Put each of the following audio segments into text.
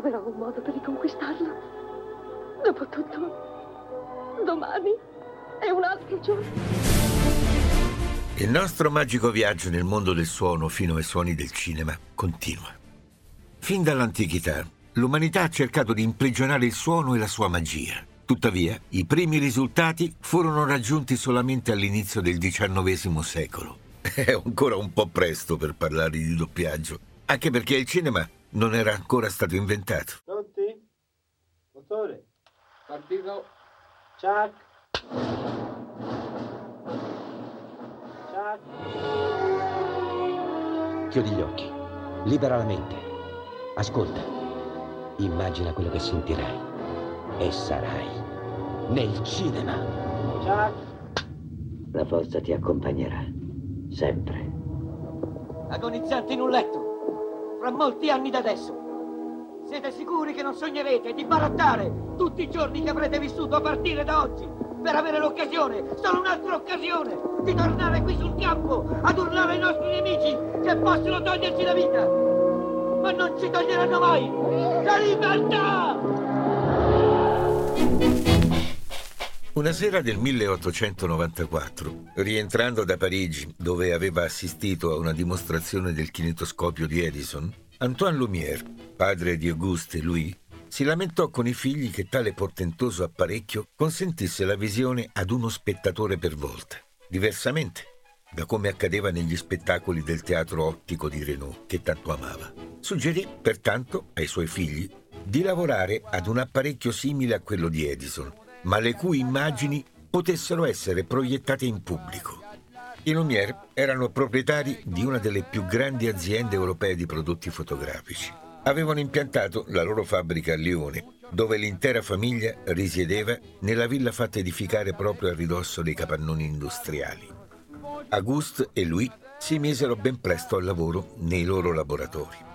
Troverò un modo per riconquistarlo. Dopotutto, domani è un altro giorno. Il nostro magico viaggio nel mondo del suono fino ai suoni del cinema continua. Fin dall'antichità, l'umanità ha cercato di imprigionare il suono e la sua magia. Tuttavia, i primi risultati furono raggiunti solamente all'inizio del XIX secolo. È ancora un po' presto per parlare di doppiaggio, anche perché il cinema non era ancora stato inventato. Pronti? Motore. Partito. Chuck. Chiudi gli occhi, libera la mente. Ascolta, immagina quello che sentirai e sarai nel cinema. La forza ti accompagnerà, sempre. Agonizzanti in un letto, fra molti anni da adesso. Siete sicuri che non sognerete di barattare tutti i giorni che avrete vissuto a partire da oggi? per avere l'occasione, solo un'altra occasione, di tornare qui sul campo ad urlare ai nostri nemici che possono toglierci la vita. Ma non ci toglieranno mai la libertà! Una sera del 1894, rientrando da Parigi, dove aveva assistito a una dimostrazione del kinetoscopio di Edison, Antoine Lumière, padre di Auguste e Louis, si lamentò con i figli che tale portentoso apparecchio consentisse la visione ad uno spettatore per volta, diversamente da come accadeva negli spettacoli del teatro ottico di Renault, che tanto amava. Suggerì, pertanto, ai suoi figli di lavorare ad un apparecchio simile a quello di Edison, ma le cui immagini potessero essere proiettate in pubblico. I Lumière erano proprietari di una delle più grandi aziende europee di prodotti fotografici avevano impiantato la loro fabbrica a Lione, dove l'intera famiglia risiedeva nella villa fatta edificare proprio a ridosso dei capannoni industriali. Auguste e lui si misero ben presto al lavoro nei loro laboratori.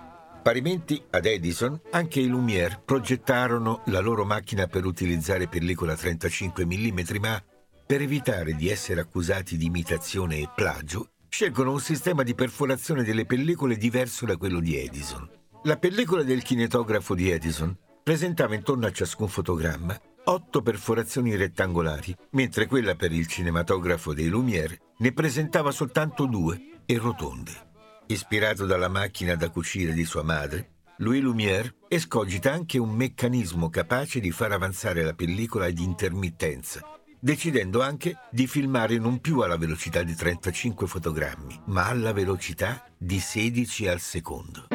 Parimenti ad Edison, anche i Lumière progettarono la loro macchina per utilizzare pellicola 35 mm, ma per evitare di essere accusati di imitazione e plagio, scelgono un sistema di perforazione delle pellicole diverso da quello di Edison. La pellicola del kinetografo di Edison presentava intorno a ciascun fotogramma otto perforazioni rettangolari, mentre quella per il cinematografo dei Lumière ne presentava soltanto due e rotonde. Ispirato dalla macchina da cucire di sua madre, Louis Lumière escogita anche un meccanismo capace di far avanzare la pellicola ad intermittenza, decidendo anche di filmare non più alla velocità di 35 fotogrammi, ma alla velocità di 16 al secondo.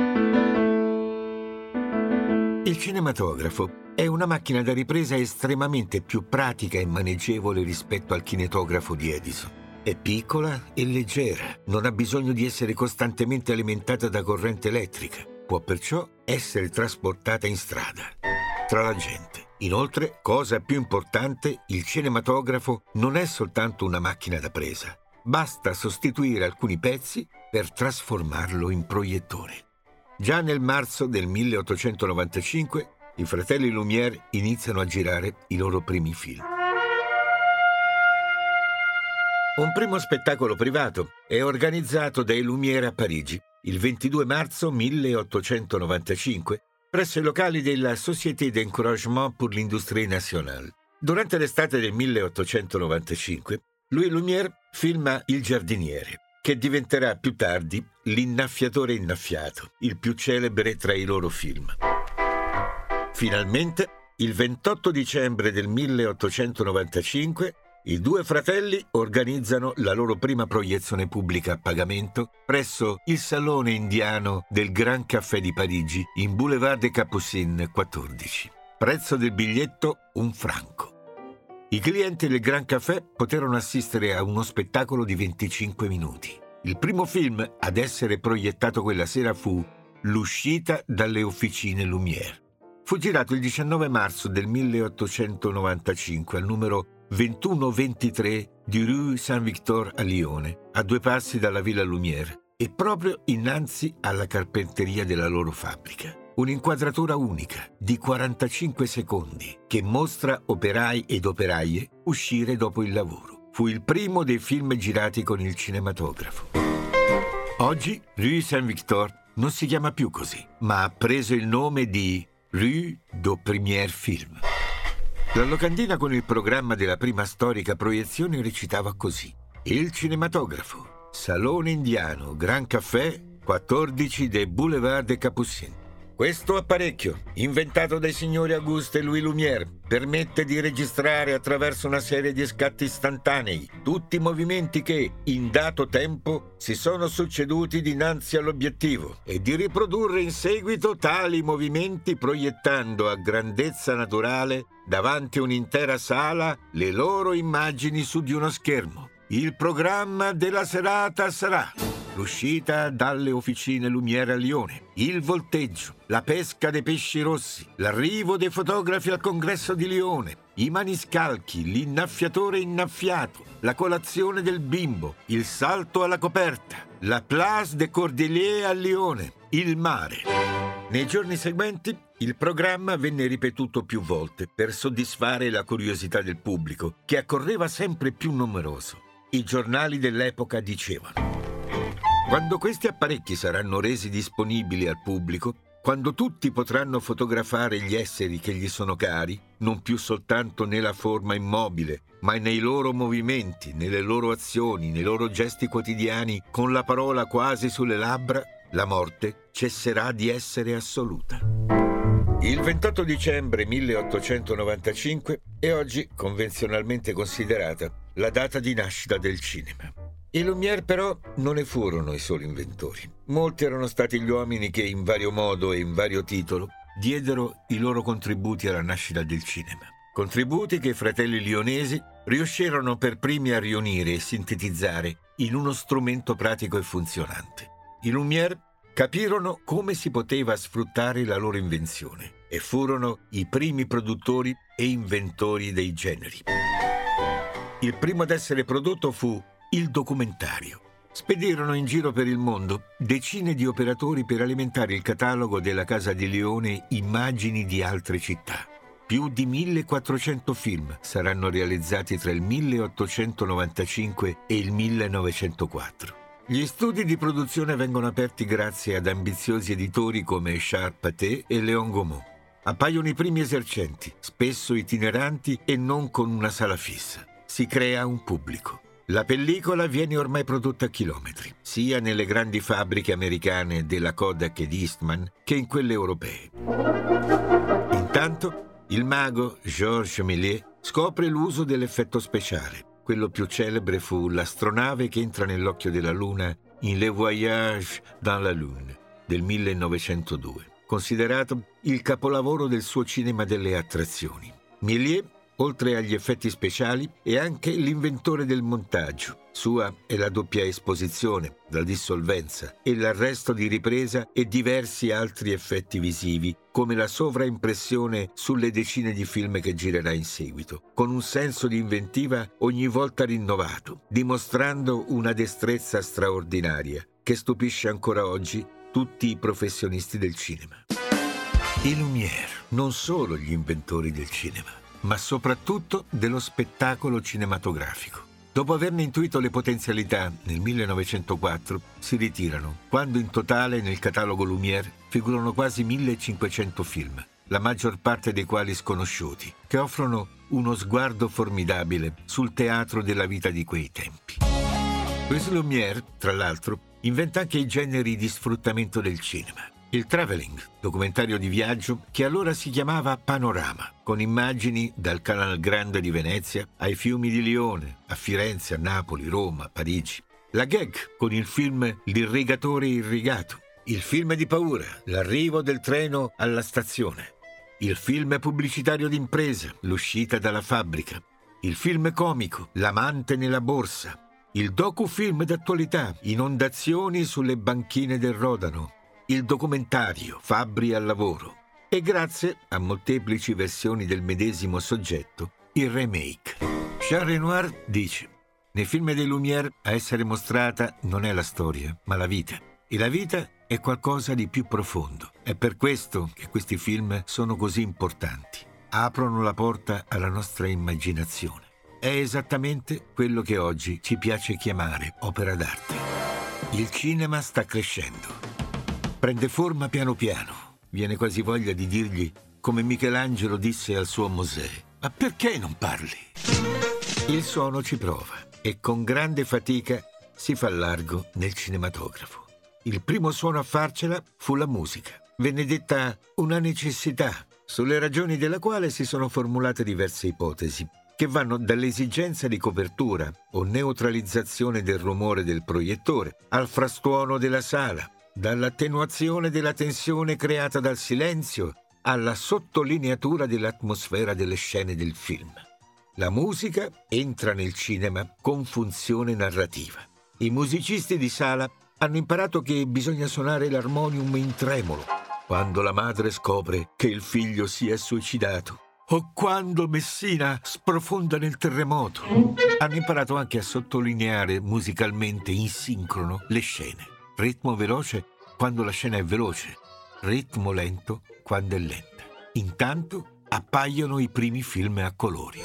Il cinematografo è una macchina da ripresa estremamente più pratica e maneggevole rispetto al kinetografo di Edison. È piccola e leggera, non ha bisogno di essere costantemente alimentata da corrente elettrica, può perciò essere trasportata in strada, tra la gente. Inoltre, cosa più importante, il cinematografo non è soltanto una macchina da presa, basta sostituire alcuni pezzi per trasformarlo in proiettore. Già nel marzo del 1895 i fratelli Lumière iniziano a girare i loro primi film. Un primo spettacolo privato è organizzato dai Lumière a Parigi il 22 marzo 1895 presso i locali della Société d'Encouragement pour l'Industrie Nationale. Durante l'estate del 1895, Louis Lumière filma Il giardiniere, che diventerà più tardi L'innaffiatore innaffiato, il più celebre tra i loro film. Finalmente, il 28 dicembre del 1895, i due fratelli organizzano la loro prima proiezione pubblica a pagamento presso il Salone Indiano del Grand Café di Parigi in Boulevard des Capucines 14. Prezzo del biglietto un franco. I clienti del Grand Café poterono assistere a uno spettacolo di 25 minuti. Il primo film ad essere proiettato quella sera fu L'uscita dalle officine Lumière. Fu girato il 19 marzo del 1895 al numero 2123 di Rue Saint-Victor a Lione, a due passi dalla Villa Lumière e proprio innanzi alla carpenteria della loro fabbrica. Un'inquadratura unica di 45 secondi che mostra operai ed operaie uscire dopo il lavoro. Fu il primo dei film girati con il cinematografo. Oggi Rue Saint-Victor non si chiama più così, ma ha preso il nome di Rue do Premier Film. La locandina con il programma della prima storica proiezione recitava così. Il cinematografo, Salone Indiano, Gran Caffè, 14 de Boulevard de Capucines. Questo apparecchio, inventato dai signori Auguste e Louis Lumière, permette di registrare attraverso una serie di scatti istantanei tutti i movimenti che, in dato tempo, si sono succeduti dinanzi all'obiettivo e di riprodurre in seguito tali movimenti proiettando a grandezza naturale davanti a un'intera sala le loro immagini su di uno schermo. Il programma della serata sarà l'uscita dalle officine Lumiere a Lione, il volteggio, la pesca dei pesci rossi, l'arrivo dei fotografi al congresso di Lione, i maniscalchi, l'innaffiatore innaffiato, la colazione del bimbo, il salto alla coperta, la place de Cordelier a Lione, il mare. Nei giorni seguenti il programma venne ripetuto più volte per soddisfare la curiosità del pubblico, che accorreva sempre più numeroso. I giornali dell'epoca dicevano quando questi apparecchi saranno resi disponibili al pubblico, quando tutti potranno fotografare gli esseri che gli sono cari, non più soltanto nella forma immobile, ma nei loro movimenti, nelle loro azioni, nei loro gesti quotidiani, con la parola quasi sulle labbra, la morte cesserà di essere assoluta. Il 28 dicembre 1895 è oggi convenzionalmente considerata la data di nascita del cinema. I Lumière però non ne furono i soli inventori. Molti erano stati gli uomini che in vario modo e in vario titolo diedero i loro contributi alla nascita del cinema. Contributi che i fratelli lionesi riuscirono per primi a riunire e sintetizzare in uno strumento pratico e funzionante. I Lumière capirono come si poteva sfruttare la loro invenzione e furono i primi produttori e inventori dei generi. Il primo ad essere prodotto fu il documentario. Spedirono in giro per il mondo decine di operatori per alimentare il catalogo della Casa di Leone immagini di altre città. Più di 1400 film saranno realizzati tra il 1895 e il 1904. Gli studi di produzione vengono aperti grazie ad ambiziosi editori come Charles Pathé e Léon Gaumont. Appaiono i primi esercenti, spesso itineranti e non con una sala fissa. Si crea un pubblico. La pellicola viene ormai prodotta a chilometri, sia nelle grandi fabbriche americane della Kodak e di Eastman che in quelle europee. Intanto, il mago Georges Méliès scopre l'uso dell'effetto speciale. Quello più celebre fu l'astronave che entra nell'occhio della Luna in Le Voyage dans la Lune del 1902, considerato il capolavoro del suo cinema delle attrazioni. Méliès Oltre agli effetti speciali, è anche l'inventore del montaggio. Sua è la doppia esposizione, la dissolvenza e l'arresto di ripresa e diversi altri effetti visivi, come la sovraimpressione sulle decine di film che girerà in seguito, con un senso di inventiva ogni volta rinnovato, dimostrando una destrezza straordinaria che stupisce ancora oggi tutti i professionisti del cinema. I Lumière, non solo gli inventori del cinema ma soprattutto dello spettacolo cinematografico. Dopo averne intuito le potenzialità, nel 1904 si ritirano, quando in totale nel catalogo Lumière figurano quasi 1500 film, la maggior parte dei quali sconosciuti, che offrono uno sguardo formidabile sul teatro della vita di quei tempi. Louis Lumière, tra l'altro, inventa anche i generi di sfruttamento del cinema. Il Traveling, documentario di viaggio che allora si chiamava Panorama, con immagini dal Canal Grande di Venezia ai fiumi di Lione, a Firenze, a Napoli, Roma, Parigi. La gag con il film L'irrigatore irrigato. Il film di paura, l'arrivo del treno alla stazione. Il film pubblicitario d'impresa, l'uscita dalla fabbrica. Il film comico, L'amante nella borsa. Il docufilm d'attualità, Inondazioni sulle banchine del Rodano il documentario Fabbri al lavoro e grazie a molteplici versioni del medesimo soggetto, il remake. Jean Renoir dice, nei film dei Lumière a essere mostrata non è la storia, ma la vita. E la vita è qualcosa di più profondo. È per questo che questi film sono così importanti. Aprono la porta alla nostra immaginazione. È esattamente quello che oggi ci piace chiamare opera d'arte. Il cinema sta crescendo prende forma piano piano. Viene quasi voglia di dirgli come Michelangelo disse al suo Mosè, ma perché non parli? Il suono ci prova e con grande fatica si fa largo nel cinematografo. Il primo suono a farcela fu la musica. Venne detta una necessità, sulle ragioni della quale si sono formulate diverse ipotesi, che vanno dall'esigenza di copertura o neutralizzazione del rumore del proiettore al frastuono della sala, dall'attenuazione della tensione creata dal silenzio alla sottolineatura dell'atmosfera delle scene del film. La musica entra nel cinema con funzione narrativa. I musicisti di sala hanno imparato che bisogna suonare l'armonium in tremolo quando la madre scopre che il figlio si è suicidato o quando Messina sprofonda nel terremoto. Hanno imparato anche a sottolineare musicalmente in sincrono le scene. Ritmo veloce quando la scena è veloce, ritmo lento quando è lenta. Intanto appaiono i primi film a colori.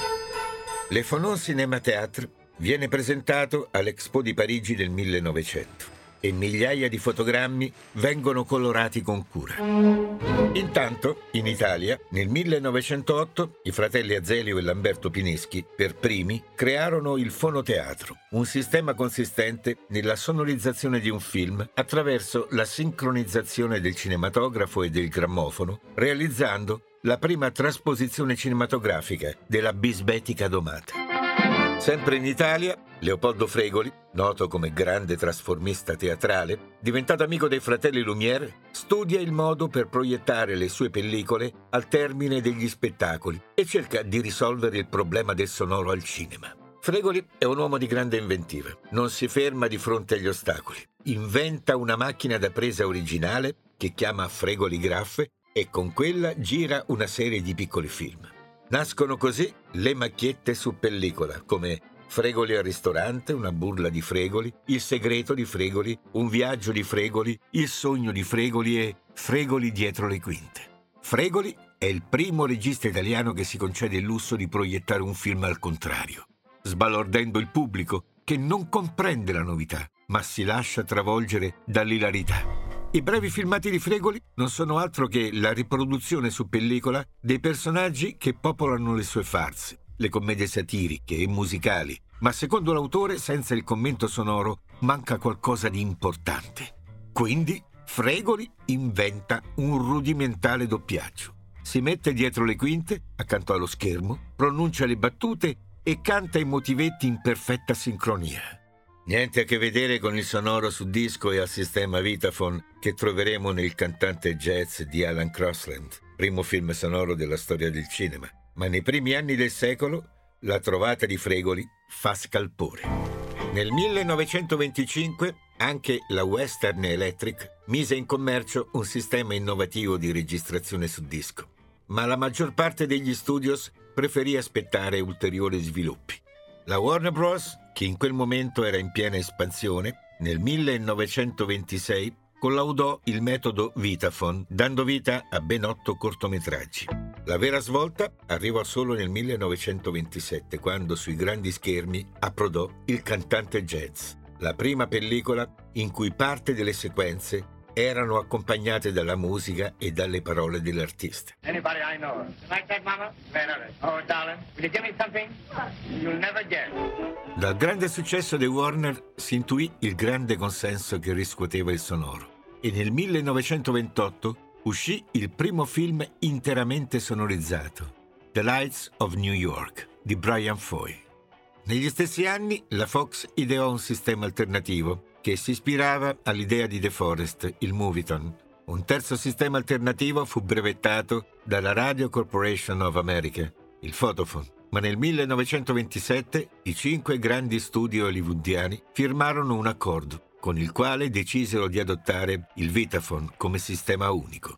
Le Fonon Cinema Théâtre viene presentato all'Expo di Parigi del 1900 e migliaia di fotogrammi vengono colorati con cura. Intanto, in Italia, nel 1908, i fratelli Azelio e Lamberto Pineschi, per primi, crearono il fonoteatro, un sistema consistente nella sonorizzazione di un film attraverso la sincronizzazione del cinematografo e del grammofono, realizzando la prima trasposizione cinematografica della bisbetica domata. Sempre in Italia, Leopoldo Fregoli, noto come grande trasformista teatrale, diventato amico dei fratelli Lumière, studia il modo per proiettare le sue pellicole al termine degli spettacoli e cerca di risolvere il problema del sonoro al cinema. Fregoli è un uomo di grande inventiva, non si ferma di fronte agli ostacoli, inventa una macchina da presa originale che chiama Fregoli Graffe e con quella gira una serie di piccoli film. Nascono così le macchiette su pellicola, come Fregoli al ristorante, una burla di Fregoli, Il segreto di Fregoli, Un viaggio di Fregoli, Il sogno di Fregoli e Fregoli dietro le quinte. Fregoli è il primo regista italiano che si concede il lusso di proiettare un film al contrario, sbalordendo il pubblico che non comprende la novità, ma si lascia travolgere dall'ilarità. I brevi filmati di Fregoli non sono altro che la riproduzione su pellicola dei personaggi che popolano le sue farse, le commedie satiriche e musicali, ma secondo l'autore, senza il commento sonoro, manca qualcosa di importante. Quindi Fregoli inventa un rudimentale doppiaggio. Si mette dietro le quinte, accanto allo schermo, pronuncia le battute e canta i motivetti in perfetta sincronia. Niente a che vedere con il sonoro su disco e al sistema Vitaphone che troveremo nel cantante jazz di Alan Crossland, primo film sonoro della storia del cinema. Ma nei primi anni del secolo la trovata di Fregoli fa scalpore. Nel 1925 anche la Western Electric mise in commercio un sistema innovativo di registrazione su disco, ma la maggior parte degli studios preferì aspettare ulteriori sviluppi. La Warner Bros., che in quel momento era in piena espansione, nel 1926 collaudò il metodo Vitaphone, dando vita a ben otto cortometraggi. La vera svolta arrivò solo nel 1927, quando sui grandi schermi approdò Il cantante jazz, la prima pellicola in cui parte delle sequenze erano accompagnate dalla musica e dalle parole dell'artista. Anybody I know. Like that, mama? Oh, darling, will you give me something? You'll never guess. Dal grande successo dei Warner si intuì il grande consenso che riscuoteva il sonoro e nel 1928 uscì il primo film interamente sonorizzato, The Lights of New York, di Brian Foy. Negli stessi anni la Fox ideò un sistema alternativo che si ispirava all'idea di De Forest, il Moviton. Un terzo sistema alternativo fu brevettato dalla Radio Corporation of America, il Photophone. Ma nel 1927 i cinque grandi studi hollywoodiani firmarono un accordo con il quale decisero di adottare il Vitaphone come sistema unico.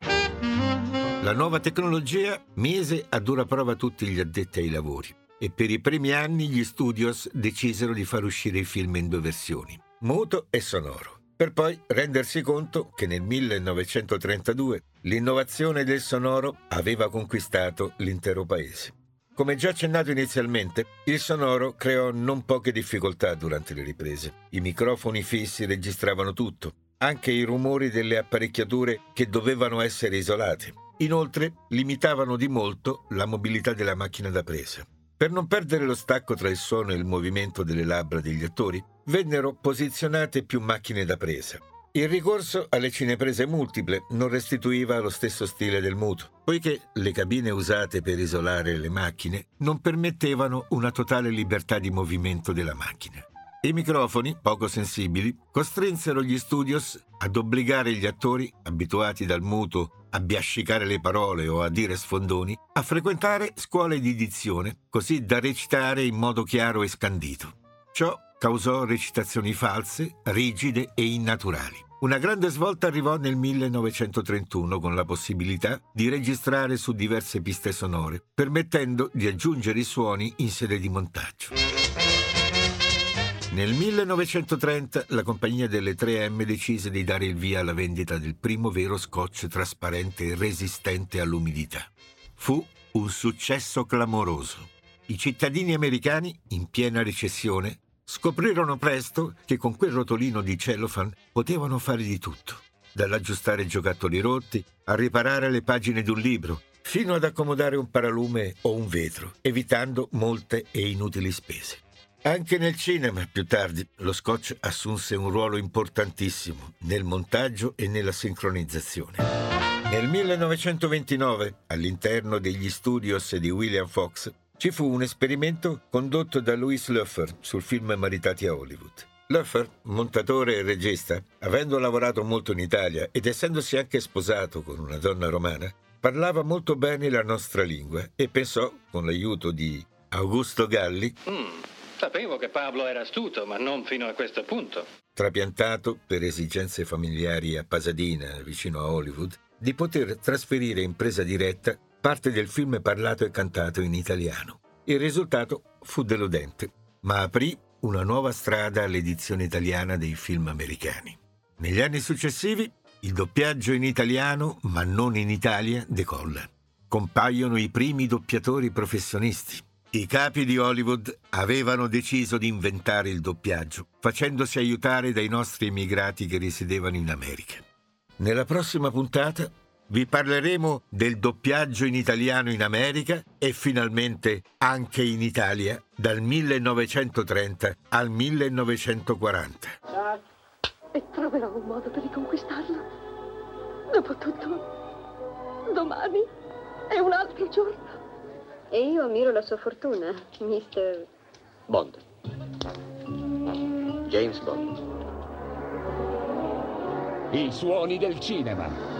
La nuova tecnologia mise a dura prova tutti gli addetti ai lavori e per i primi anni gli studios decisero di far uscire i film in due versioni muto e sonoro, per poi rendersi conto che nel 1932 l'innovazione del sonoro aveva conquistato l'intero paese. Come già accennato inizialmente, il sonoro creò non poche difficoltà durante le riprese. I microfoni fissi registravano tutto, anche i rumori delle apparecchiature che dovevano essere isolate. Inoltre limitavano di molto la mobilità della macchina da presa. Per non perdere lo stacco tra il suono e il movimento delle labbra degli attori, vennero posizionate più macchine da presa. Il ricorso alle cineprese multiple non restituiva lo stesso stile del muto, poiché le cabine usate per isolare le macchine non permettevano una totale libertà di movimento della macchina. I microfoni, poco sensibili, costrinsero gli studios ad obbligare gli attori, abituati dal muto a biascicare le parole o a dire sfondoni, a frequentare scuole di dizione, così da recitare in modo chiaro e scandito. Ciò causò recitazioni false, rigide e innaturali. Una grande svolta arrivò nel 1931 con la possibilità di registrare su diverse piste sonore, permettendo di aggiungere i suoni in sede di montaggio. Nel 1930 la compagnia delle 3M decise di dare il via alla vendita del primo vero scotch trasparente e resistente all'umidità. Fu un successo clamoroso. I cittadini americani, in piena recessione, scoprirono presto che con quel rotolino di cellophane potevano fare di tutto, dall'aggiustare giocattoli rotti a riparare le pagine di un libro, fino ad accomodare un paralume o un vetro, evitando molte e inutili spese. Anche nel cinema, più tardi, lo scotch assunse un ruolo importantissimo nel montaggio e nella sincronizzazione. Nel 1929, all'interno degli studios di William Fox, ci fu un esperimento condotto da Louis Luffer sul film Maritati a Hollywood. Luffer, montatore e regista, avendo lavorato molto in Italia ed essendosi anche sposato con una donna romana, parlava molto bene la nostra lingua e pensò, con l'aiuto di Augusto Galli, mm Sapevo che Pablo era astuto, ma non fino a questo punto. Trapiantato per esigenze familiari a Pasadena, vicino a Hollywood, di poter trasferire in presa diretta parte del film parlato e cantato in italiano. Il risultato fu deludente, ma aprì una nuova strada all'edizione italiana dei film americani. Negli anni successivi, il doppiaggio in italiano, ma non in Italia, decolla. Compaiono i primi doppiatori professionisti, i capi di Hollywood avevano deciso di inventare il doppiaggio, facendosi aiutare dai nostri emigrati che risiedevano in America. Nella prossima puntata vi parleremo del doppiaggio in italiano in America e finalmente anche in Italia dal 1930 al 1940. E troverò un modo per riconquistarlo. Dopotutto, domani è un altro giorno. E io ammiro la sua fortuna, mister... Bond. James Bond. I suoni del cinema.